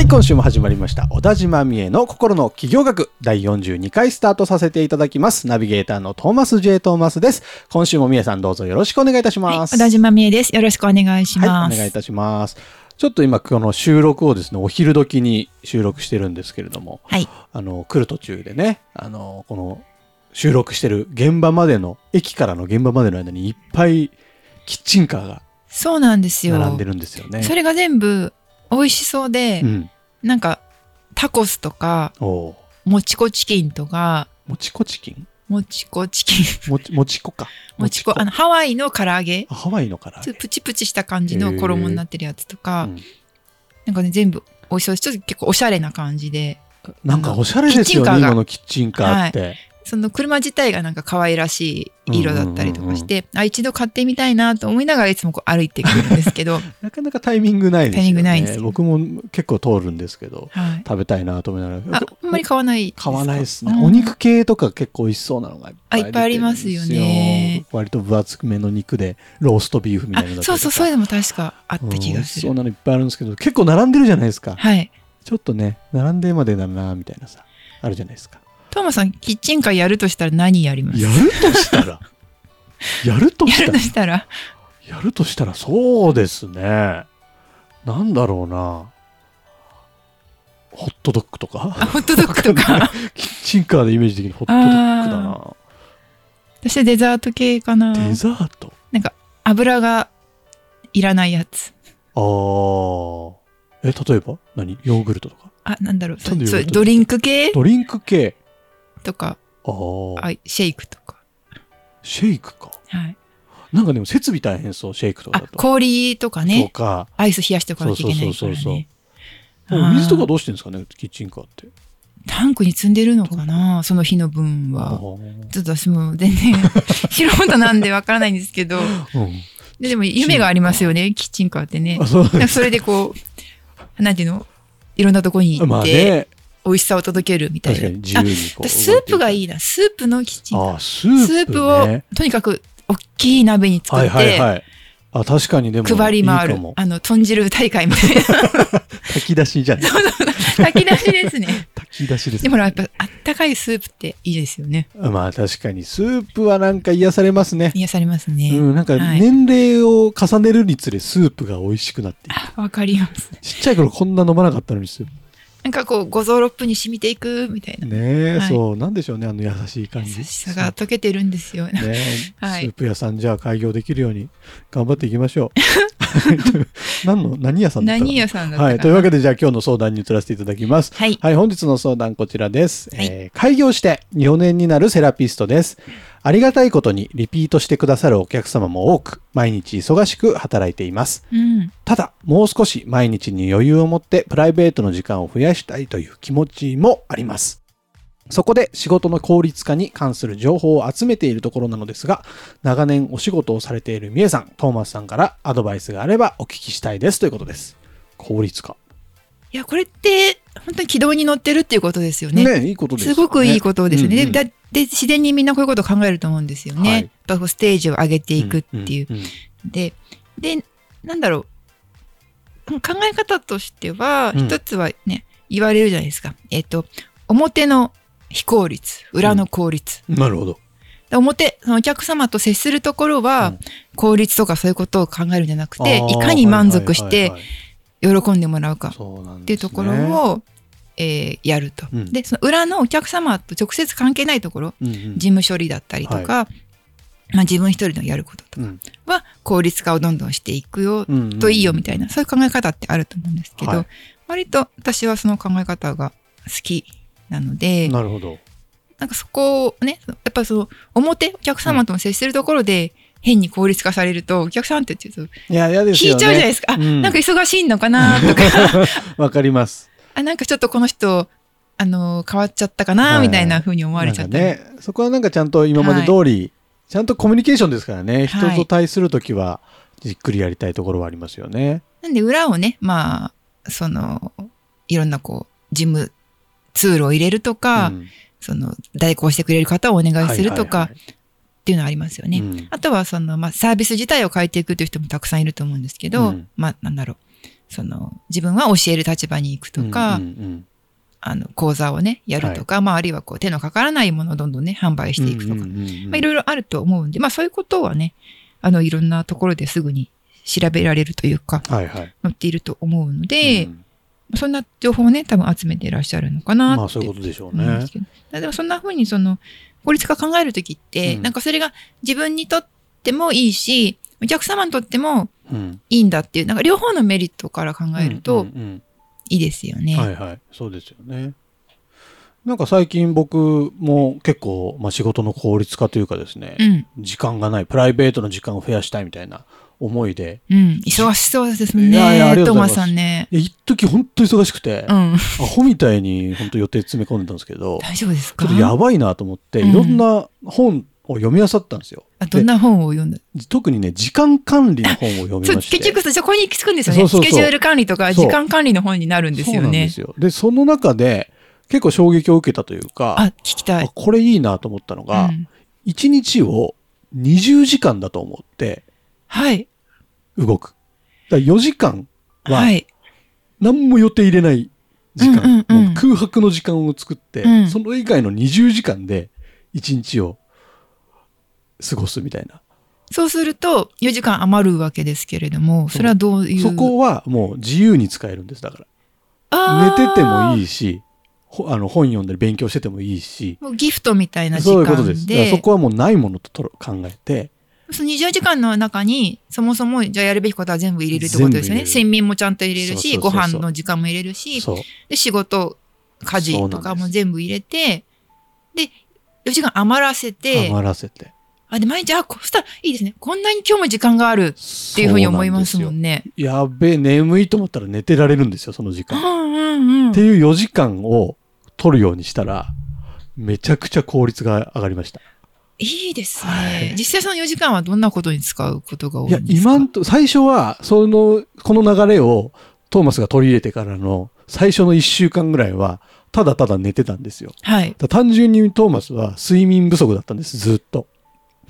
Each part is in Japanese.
はい、今週も始まりました。小田島美恵の心の企業学第42回スタートさせていただきます。ナビゲーターのトーマス J. トーマスです。今週も美恵さんどうぞよろしくお願いいたしはい、ます。小田島美恵です。よろしくお願いしはい、ます。お願いいたします。ちょっと今、この収録をですね、お昼時に収録してるんですけれども、はい。あの、来る途中でね、あの、この収録してる現場までの、駅からの現場までの間にいっぱいキッチンカーがそうなんですよ。並んでるんですよね。それが全部美味しそうで、うん。なんかタコスとか、もちこチキンとか、もちこチキン？もちこチキン、もち、もちこか。もちこ、あの、ハワイの唐揚げ、あハワイのから。ちょっとプチプチした感じの衣になってるやつとか、うんなんかね、全部美味しそうです。ちょっと結構おしゃれな感じで、なんかおしゃれですよね、今のキッチンカーって。その車自体がなんか可愛らしい色だったりとかして、あ、一度買ってみたいなと思いながらいつもこう歩いてくるんですけど、なかなかタイミングないですよね。タイミングないんです。よ僕も結構通るんですけど、はい。食べたいなと思いながら。あ、あんまり買わない買わないですね、うん。お肉系とか結構美味しそうなのがいっぱいあいっぱいありますよね。割と分厚めの肉でローストビーフみたいなそうそう、そういううのも確かあった気がする。そうなのいっぱいあるんですけど結構並んでるじゃないですか。はい。ちょっとね並んでまでだなみたいなさあるじゃないですかトーマさん、キッチンカーやるとしたら何やります？やるとしたら？やるとしたら？やるとしたら、やるとしたらそうですね。なんだろうな。ホットドッグとあ、かホットドッグとか？キッチンカーでイメージ的にホットドッグだな。私はデザート系かな。デザート？なんか、油がいらないやつ。あー。え、例えば？何？ヨーグルトとか？あ、なんだろうドリンク系？ドリンク系とか、あー。あシェイクとか。シェイクか。はい。なんかでも設備大変そう、シェイクとかあだ、と。氷とかとね。か。アイス冷やしておかなきゃいけないからそうそうそうそう水とかどうしてるんですかね、キッチンカーって。タンクに積んでるのかなその日の分あは。ーちょっと私も全然 素人なんでわからないんですけど。うん。ででも夢がありますよね、キッチンカーってねあ、。そそれでこう、なんていうの？いろんなとこに行まあって、ね、美味しさを届けるみたいな。確かにスープがいい。いな。スープのキッチン。あ、スープ、ね。スープを、とにかく、大きい鍋に作はいはいって、はい。あ、確かにでも。配り回るいい。あの、豚汁大会みたいな。炊き出しじゃない。炊き出しですね。炊き出しです、でもやっぱ、あったかいスープっていいですよね。まあ確かに、スープはなんか癒されますね。癒されますね。うん、なんかはい年齢を重ねるにつれスープが美味しくなっていく。あわかります。ちっちゃい頃こんな飲まなかったのにスープ。なんかこう、五臓六腑に染みていくみたいな。ねえ、はいそう、なんでしょうね、あの優しい感じ。優しさが溶けてるんですよ。ねえ、はいスープ屋さんじゃあ開業できるように頑張っていきましょう。何の、何屋さんだ何屋さんだはい。というわけで、じゃあ今日の相談に移らせていただきます。はい。はい、本日の相談こちらです。はいえー開業して4年になるセラピストです。ありがたいことにリピートしてくださるお客様も多く、毎日忙しく働いています。うん。ただ、もう少し毎日に余裕を持ってプライベートの時間を増やしたいという気持ちもあります。そこで仕事の効率化に関する情報を集めているところなのですが、長年お仕事をされているみえさん、トーマスさんからアドバイスがあればお聞きしたいですということです。効率化。いや、これって、本当に軌道に乗ってるっていうことですよね。ねいいことですよね。すごくいいことですよね。うんうんで自然にみんなこういうことを考えると思うんですよね。はいやっぱこうステージを上げていくっていう。んんんで、で、なんだろう。考え方としては、うん一つはね、言われるじゃないですか。えっ、と、表の非効率、裏の効率。なるほど。で表、そのお客様と接するところは、うん。効率とかそういうことを考えるんじゃなくて、あーいかに満足しはいてはいはい。喜んでもらうかっていうところを、えーやると。うん。で、その裏のお客様と直接関係ないところ、うんうん。事務処理だったりとか、まあ、自分一人のやることとかうん。は効率化をどんどんしていくよ、うんうん。といいよみたいな、そういう考え方ってあると思うんですけど、はい。割と私はその考え方が好きなので、なるほど。なんかそこをね、やっぱその表、お客様とも接してるところで、変に効率化されると、お客さんってちょっといや、嫌ですよね。引いちゃうじゃないですか。あ、うんなんか忙しいのかなとか、わかります。あ、なんかちょっとこの人、あの、変わっちゃったかな、はいみたいな風に思われちゃったね、そこはなんかちゃんと今まで通り、ちゃんとコミュニケーションですからね、人はいと対するときはじっくりやりたいところはありますよね。なんで裏をね、まあ、その、いろんなこう、事務ツールを入れるとか、うん。その、代行してくれる方をお願いするとかはいはいっていうのはありますよね。はいうん。あとは、その、まあ、サービス自体を変えていくという人もたくさんいると思うんですけど、うん。まあ、なんだろう。その、自分は教える立場に行くとか、あの、講座をね、やるとか、まあ、あるいはこう、手のかからないものをどんどんね、販売していくとか、まあ、いろいろあると思うんで、まあ、そういうことはね、あの、いろんなところですぐに調べられるというか、はいはい。載っていると思うので、うんそんな情報をね、多分集めていらっしゃるのかなって。まあそういうことでしょうねでもそんな風にその、効率化考えるときって、うんなんかそれが自分にとってもいいし、お客様にとってもうんいいんだっていう、なんか両方のメリットから考えるうんとうんいいですよね。うんはいはい。そうですよね。なんか最近僕も結構、まあ、仕事の効率化というかですね、うん。時間がない、プライベートの時間を増やしたいみたいな思いで、うん。忙しそうですね。いやいやありがとトーマうございますさんね。一時本当忙しくて、アうん。ホみたいに本当予定詰め込んでたんですけど、大丈夫ですちょかっとやばいなと思って、うんいろんな本を読み漁ったんですよ。あどんな本を読んだ？で特にね、時間管理の本を読みまして。結局そこに行き着くんですよね。スケジュール管理とか時間管理の本になるんですよねそうなんで。すよ。で、その中で結構衝撃を受けたというか、あ、聞きたあい。これいいなと思ったのが、うん1日を20時間だと思ってはい。動く。だから4時間ははい。何も予定入れない時間、空白の時間を作って、うんその以外の20時間で1日を過ごすみたいな。そうすると、4時間余るわけですけれども、それはどういう？そこはもう自由に使えるんです。だから。あ寝ててもいい。いし、ほあの本読んだり勉強しててもいいし、もうギフトみたいな時そういう間で。ことです。そこはもうないものと考えて、その20時間の中に、そもそも、じゃあやるべきことは全部入れるってことですよね。睡眠もちゃんと入れるし、ご飯の時間も入れるし。で、仕事、家事とかも全部入れて、で、4時間余らせて、余らせて。あ、で、毎日、あ、こうしたらいいですね。こんなに今日も時間があるっていうふうに思いますもんね。ね。やべえ、眠いと思ったら寝てられるんですよ、その時う間。んうんうんって。いう4時間を取るようにしたら、めちゃくちゃ効率が上がりました。いいですね。はい実際その4時間はどんなことに使うことが多いいやん、ですか？今んと、最初は、その、この流れをトーマスが取り入れてからの最初の1週間ぐらいは、ただただ寝てたんですよ。はい。単純にトーマスは睡眠不足だったんです、ずっと。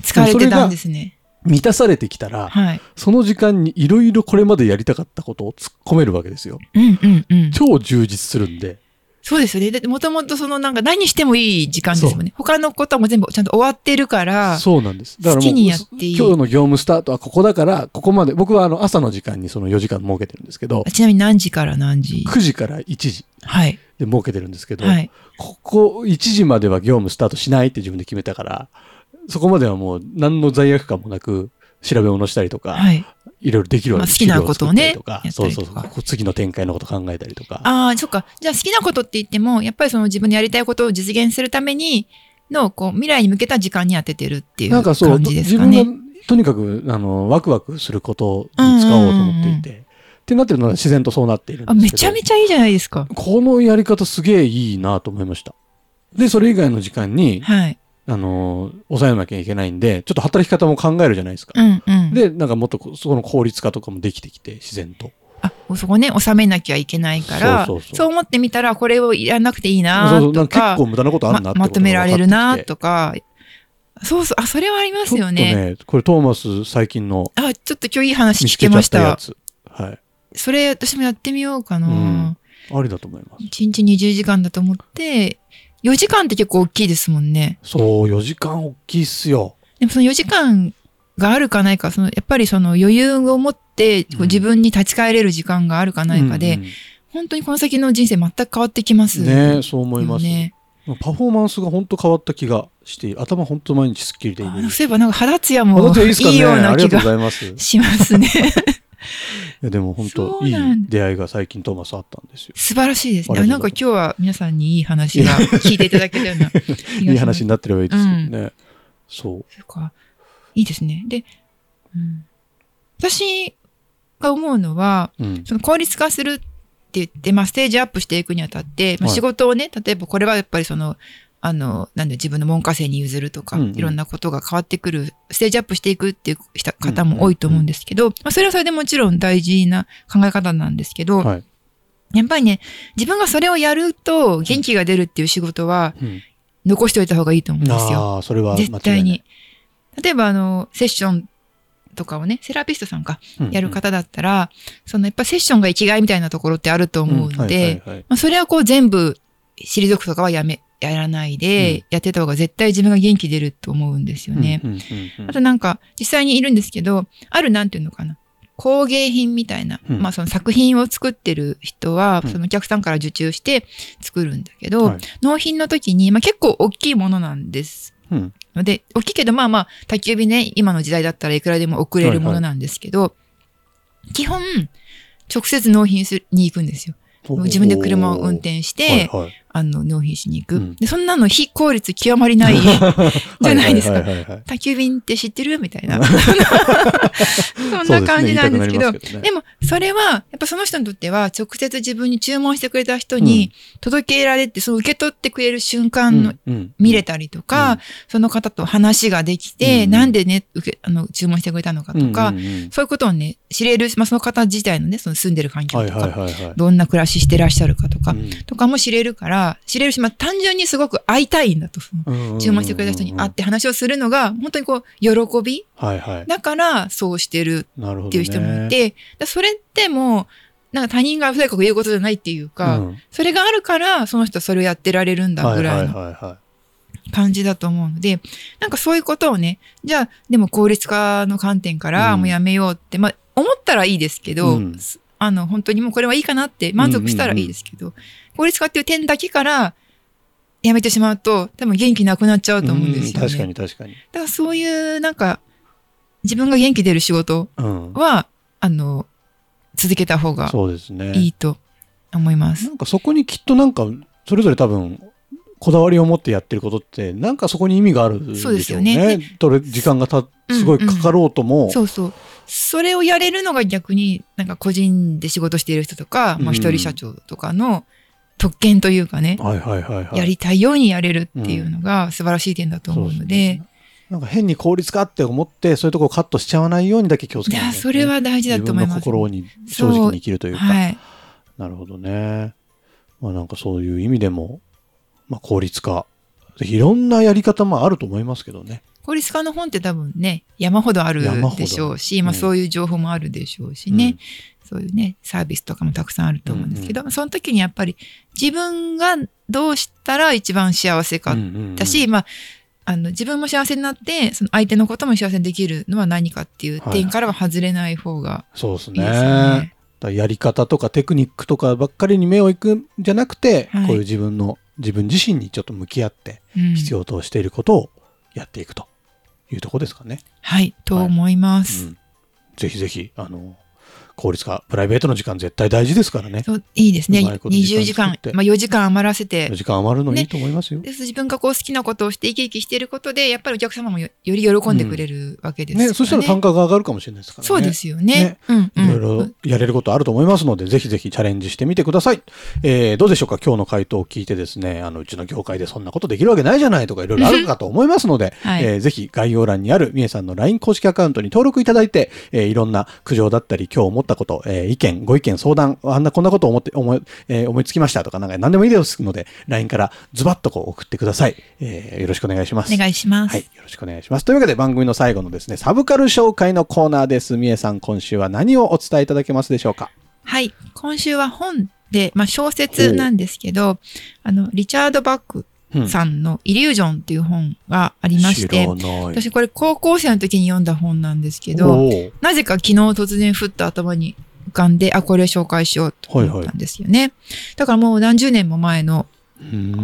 疲れてたんですね。満たされてきたら、はい。その時間にいろいろこれまでやりたかったことを突っ込めるわけですよ。うんうんうん。超充実するんで。そうですよね。で、もともとそのなんか何してもいい時間ですもんね。他のことも全部ちゃんと終わってるから、そうなんです。だからもう、今日の業務スタートはここだから、ここまで、僕はあの朝の時間にその4時間設けてるんですけどあ、ちなみに何時から何時？9時から1時はい。で設けてるんですけど、はい。ここ1時までは業務スタートしないって自分で決めたから、そこまではもう何の罪悪感もなく調べ物したりとか、はい。いろいろできるわけです。まあ好きなことをねとかそうそうそう。次の展開のこと考えたりとか。ああ、そっか。じゃあ好きなことって言っても、やっぱりその自分のやりたいことを実現するためにの、こう、未来に向けた時間に当ててるっていうなんかそう、感じです自分かね。がとにかく、あの、ワクワクすることに使おうと思っていて、ってなってるのは自然とそうなっているんですあ、けど。めちゃめちゃいいじゃないですか。このやり方すげえいいなと思いました。で、それ以外の時間に、はい。あのー抑えなきゃいけないんで、ちょっと働き方も考えるじゃないですか。うんうん。で、なんかもっとこそこの効率化とかもできてきて、自然と。あ、そこね、収めなきゃいけないから、そうそうそう思ってみたら、これをやらなくていいなそうそうなんかとか結構無駄なことあるなってままとめられるなと。とか、そうそう、あ、それはありますちょっとよね。ね、これトーマス最近のあ、ちょっと今日いい話聞けました。ったやつ。はい。それ私もやってみようかな。うんありだと思います。1日20時間だと思って、4時間って結構大きいですもんね。そう、4時間大きいっすよ。でもその4時間があるかないか、そのやっぱりその余裕を持ってこううん自分に立ち返れる時間があるかないかで、うん本当にこの先の人生全く変わってきますうんよねそう思います。ね。パフォーマンスが本当変わった気がして、頭本当毎日すっきりでいる。あそういえばなんか肌ツヤもいいような気がしますね。や、でも本そ当いい出会いが最近トーマスあったんですよ。素晴らしいですね。ありがとうんか今日は皆さんにいい話が聞いていただけたような。いい話になってればいいですけどね。そう。そうか。いいですね。で、うん、私が思うのは、うん。その効率化するっ言って、まあ、ステージアップしていくにあたって、まあ、はい仕事をね、例えばこれはやっぱりその、あの、なんで自分の門下生に譲るとか、うんうんいろんなことが変わってくる、ステージアップしていくっていう人方も多いと思うんですけど、まあ、それはそれでもちろん大事な考え方なんですけど、はい。やっぱりね、自分がそれをやると元気が出るっていう仕事はうん残しておいた方がいいと思うんですよ。ああ、それは絶対に。。例えばあの、セッションとかをね、セラピストさんか、うんやる方だったら、そのやっぱセッションが生きがいみたいなところってあると思うので、それはこう全部退くとかはやめ、やらないで、うんやってた方が絶対自分が元気出ると思うんですよね。うんうんうんうんあとなんか、実際にいるんですけど、あるなんていうのかな。工芸品みたいな、うんまあその作品を作ってる人は、うんそのお客さんから受注して作るんだけど、はい納品の時に、まあ結構大きいものなんです。うんので、大きいけど、まあまあ、宅急便ね、今の時代だったらいくらでも送れるものなんですけど、基本、直接納品するに行くんですよ。自分で車を運転して、はいはいあの、納品しに行く。うん。で、そんなの非効率極まりない じゃないですか。宅急便って知ってるみたいな。そんな感じなんですけど、ですねね。でも、それは、やっぱその人にとっては、直接自分に注文してくれた人に届けられて、その受け取ってくれる瞬間の、見れたりとか、うん。その方と話ができて、うんなんでね、受け、あの、注文してくれたのかとか、そういうことをね、知れる、まあ、その方自体のね、その住んでる環境はいとか。どんな暮らししてらっしゃるかとか、うん。とかも知れるから、知れるし、まあ、単純にすごく会いたいんだと。注文してくれた人に会って話をするのが、本当にこう、喜び。はいはい。だから、そうしてる。っていう人もいて、だそれってもう、なんか他人がとにかく言うことじゃないっていうか、うん。それがあるから、その人はそれをやってられるんだぐらいの感じだと思うので、なんかそういうことをね、じゃあ、でも効率化の観点からうん。もうやめようって、まあ、思ったらいいですけど、うん。すあの、本当にもうこれはいいかなって満足したらいいですけど、効率化っていう点だけからやめてしまうと、多分元気なくなっちゃうい。と思うんですよね。うん確かに確かに。だからそういう、なんか、自分が元気出る仕事うん。は、あの、続けた方が。いいと思います。なんかそこにきっとなんか、それぞれ多分、こだわりを持ってやってることって、なんかそこに意味があるんでしょそうですよね。ねとれ時間がた、すごいかかろうとも、そうそう。それをやれるのが逆に、なんか個人で仕事している人とか、まあうん一人社長とかの特権というかね。やりたいようにやれるっていうのが素晴らしい点だと思うので、なんか変に効率化って思って、そういうところをカットしちゃわないようにだけ気をつけないとねそれは大事だと思います。自分の心に正直に生きるというか。はい。なるほどね。まあなんかそういう意味でも、まあ効率化。いろんなやり方もあると思いますけどね。効率化の本って多分ね、山ほどあるでしょうし、まあうんそういう情報もあるでしょうしね、そういうね、サービスとかもたくさんあると思うんですけど、その時にやっぱり自分がどうしたら一番幸せかうんだし、まあ、あの、自分も幸せになって、その相手のことも幸せにできるのは何かっていう点からは外れない方がそうですいいですよね。やり方とかテクニックとかばっかりに目をいくんじゃなくて、はい。こういう自分の、自分自身にちょっと向き合って、うん。必要としていることをやっていくというところですかね。はい、と思います。うんぜひぜひ、あの、効率化、プライベートの時間絶対大事ですからね。そういいですね。うまいこと時間20時間まあ4時間余らせて、時間余るのいいと思いますよ。で自分がこう好きなことをして生き生きしていることで、やっぱりお客様もよより喜んでくれるわけですからね。ね、そしたら単価が上がるかもしれないですからね。そうですよね。うんうん。いろいろやれることあると思いますので、ぜひぜひチャレンジしてみてください。えー、どうでしょうか？今日の回答を聞いてですね、あの、うちの業界でそんなことできるわけないじゃないとかいろいろあるかと思いますので、はいえーぜひ概要欄にあるみえさんの LINE 公式アカウントに登録いただいて、えーいろんな苦情だったり、今日思ったこと、えー意見、ご意見、相談、あんなこんなことを思って、思い、えー思いつきましたとか、なんか何でもいいですので、LINE からズバッとこう送ってください。えーよろしくお願いします。お願いします。はい。よろしくお願いします。というわけで番組の最後のですね、サブカル紹介のコーナーです。みえさん、今週は何をお伝えいただけますでしょうか？はい。今週は本で、まあ小説なんですけど、あの、リチャード・バックうんさんのイリュージョンっていう本がありまして。私これ高校生の時に読んだ本なんですけど、なぜか昨日突然ふっと頭に浮かんで、あ、これ紹介しようと思ったんですよね。だからもう何十年も前の、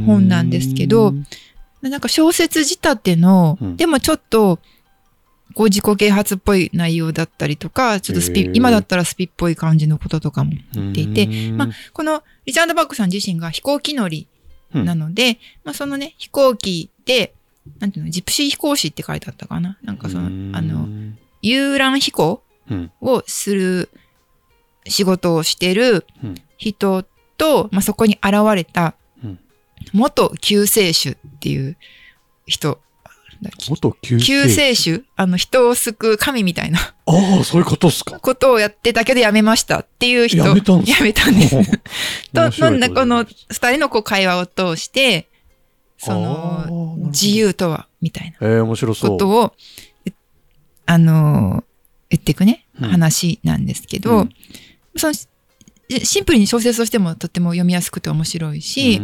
本なんですけどうん。なんか小説仕立ての、うん。でもちょっと、こう自己啓発っぽい内容だったりとか、ちょっとスピ今だったらスピっぽい感じのこととかも言っていて、うん。まあ、このリチャード・バックさん自身が飛行機乗りなので、まあそのね、飛行機で、なんていうの、ジプシー飛行士って書いてあったかな。なんかその、あの、、遊覧飛行うん。をする仕事をしてる、うん。人と、まあ、そこに現れたうん、元救世主っていう人、元救救世世主？あの、人を救う神みたいな。ああ、そういうことっすか。ことをやってたけどやめましたっていう人。やめたんですやめたんです。面と、白ないんだこの二人のこう会話を通して、その、ど。自由とは、みたいなえー、面白そう。ことを、えあのー、言っていくね、うん。話なんですけど、うん。その、しシンプルに小説としてもとっても読みやすくて面白いし、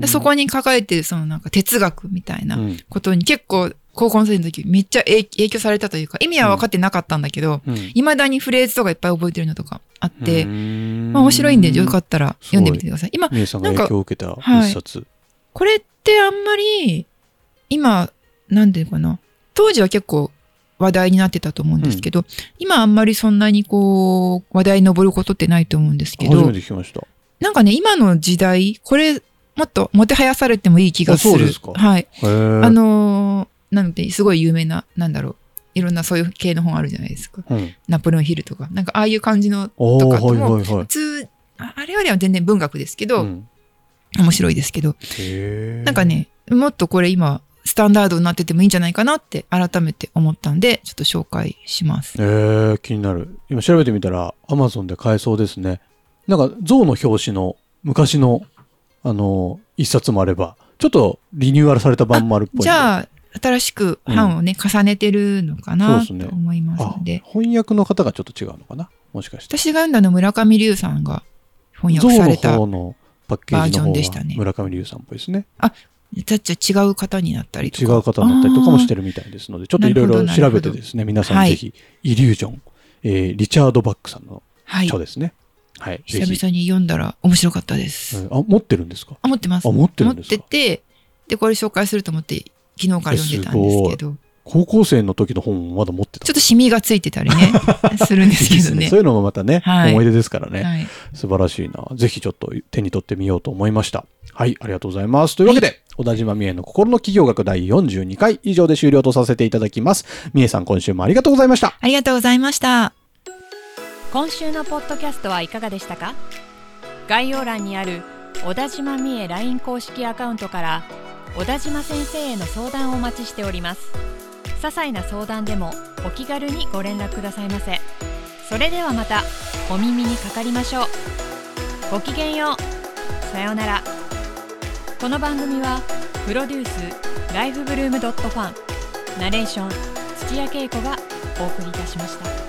でそこに書かれてるそのなんか哲学みたいなうん。ことに結構高校生の時めっちゃ影影響されたというか、意味は分かってなかったんだけど、うん。未だにフレーズとかいっぱい覚えてるのとかあって、うん。まあ面白いんでよかったら読んでみてください。今、みえさんが影響を受けたはい。一冊。これってあんまり、今、なんていうのかな。当時は結構話題になってたと思うんですけど、今あんまりそんなにこう、話題に上ることってないと思うんですけど初めて、聞きました。なんかね、今の時代、これ、もっともてはやされてもいい気がする。あそうですかはい。あのーなので、すごい有名な、なんだろう。いろんなそういう系の本あるじゃないですか。うん。ナポレオンヒルとか。なんかああいう感じのとかとも、はいはいはい普。通、ああれよりは全然文学ですけど、うん面白いですけど、なんか、ね、もっとこれ今、スタンダードになっててもいいんじゃないかなって改めて思ったんで、ちょっと紹介します。えー、気になる。今調べてみたら、アマゾンで買えそうですね。なんか、象の表紙の昔の、あの、一冊もあれば、ちょっとリニューアルされた版もあるっぽい。じゃあ、新しく版をね、重ねてるのかなね思いますあので、翻訳の方がちょっと違うのかな？もしかして。私が読んだの村上龍さんが翻訳された、方のパッケージのバージョン方でしたねは村上龍さんっぽいですね。だっちゃ違う方になったりとか。違う方になったりとかもしてるみたいですので、ちょっといろいろ調べてですね、皆さはいんぜひ、イリュージョン、えーリチャード・バックさんのはい。書ですね。はい。ぜ久ひ。々に読んだら面白かったです。うんあ、持ってるんですか？あ、持ってます。あ持ってるんですか？持ってて、で、これ紹介すると思って、昨日から読んでたんですけど、高校生の時の本もまだ持ってたちょっとシミがついてたりね、するんですけどねそう。いうのもまたね、はい思い出ですからね。はい。素晴らしいな。ぜひちょっと手に取ってみようと思いました。はい、ありがとうございます。というわけで、小田島美恵の心の企業学第42回以上で終了とさせていただきます。美恵さん今週もありがとうございました。ありがとうございました。今週のポッドキャストはいかがでしたか？概要欄にある小田島美恵 LINE 公式アカウントから小田島先生への相談をお待ちしております些細な相談でもお気軽にご連絡くださいませ。それではまたお耳にかかりましょう。ごきげんよう。さようなら。この番組はプロデュースライフブルームドットファンナレーション土屋恵子がお送りいたしました。